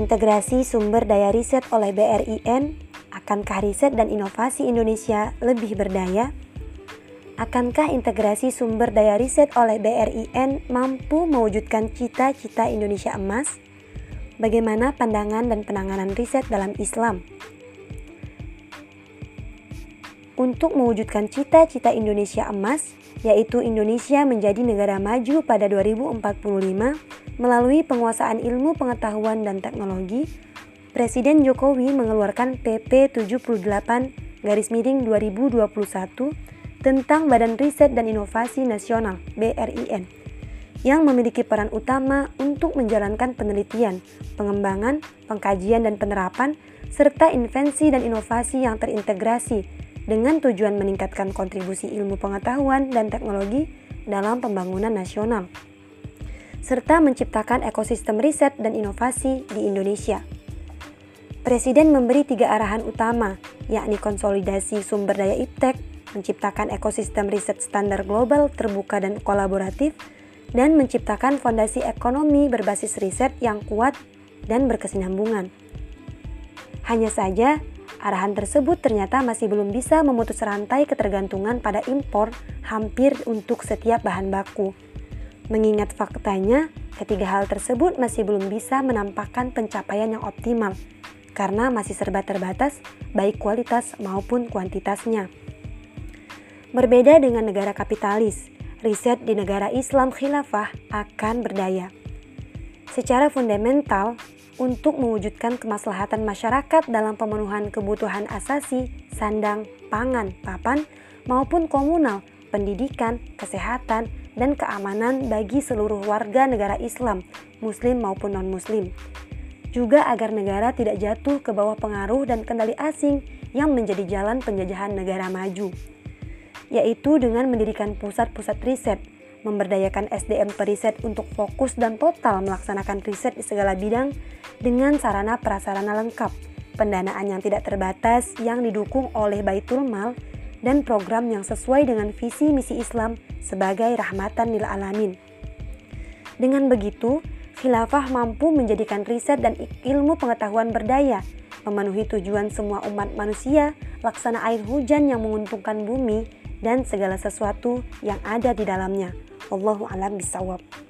Integrasi sumber daya riset oleh BRIN, akankah riset dan inovasi Indonesia lebih berdaya? Akankah integrasi sumber daya riset oleh BRIN mampu mewujudkan cita-cita Indonesia emas? Bagaimana pandangan dan penanganan riset dalam Islam? Untuk mewujudkan cita-cita Indonesia emas, yaitu Indonesia menjadi negara maju pada 2045 melalui penguasaan ilmu pengetahuan dan teknologi, Presiden Jokowi mengeluarkan PP 78 garis miring 2021 tentang Badan Riset dan Inovasi Nasional BRIN yang memiliki peran utama untuk menjalankan penelitian, pengembangan, pengkajian dan penerapan serta invensi dan inovasi yang terintegrasi dengan tujuan meningkatkan kontribusi ilmu pengetahuan dan teknologi dalam pembangunan nasional serta menciptakan ekosistem riset dan inovasi di Indonesia. Presiden memberi tiga arahan utama, yakni konsolidasi sumber daya iptek, menciptakan ekosistem riset standar global terbuka dan kolaboratif, dan menciptakan fondasi ekonomi berbasis riset yang kuat dan berkesinambungan. Hanya saja, arahan tersebut ternyata masih belum bisa memutus rantai ketergantungan pada impor hampir untuk setiap bahan baku. Mengingat faktanya, ketiga hal tersebut masih belum bisa menampakkan pencapaian yang optimal karena masih serba terbatas baik kualitas maupun kuantitasnya. Berbeda dengan negara kapitalis, riset di negara Islam khilafah akan berdaya. Secara fundamental, untuk mewujudkan kemaslahatan masyarakat dalam pemenuhan kebutuhan asasi, sandang, pangan, papan, maupun komunal, pendidikan, kesehatan, dan keamanan bagi seluruh warga negara Islam, Muslim maupun non-Muslim. Juga agar negara tidak jatuh ke bawah pengaruh dan kendali asing yang menjadi jalan penjajahan negara maju yaitu dengan mendirikan pusat-pusat riset, memberdayakan SDM periset untuk fokus dan total melaksanakan riset di segala bidang dengan sarana prasarana lengkap, pendanaan yang tidak terbatas yang didukung oleh Baitul Mal, dan program yang sesuai dengan visi misi Islam sebagai rahmatan lil alamin. Dengan begitu, khilafah mampu menjadikan riset dan ilmu pengetahuan berdaya, memenuhi tujuan semua umat manusia, laksana air hujan yang menguntungkan bumi, dan segala sesuatu yang ada di dalamnya. Wallahu alam bisawab.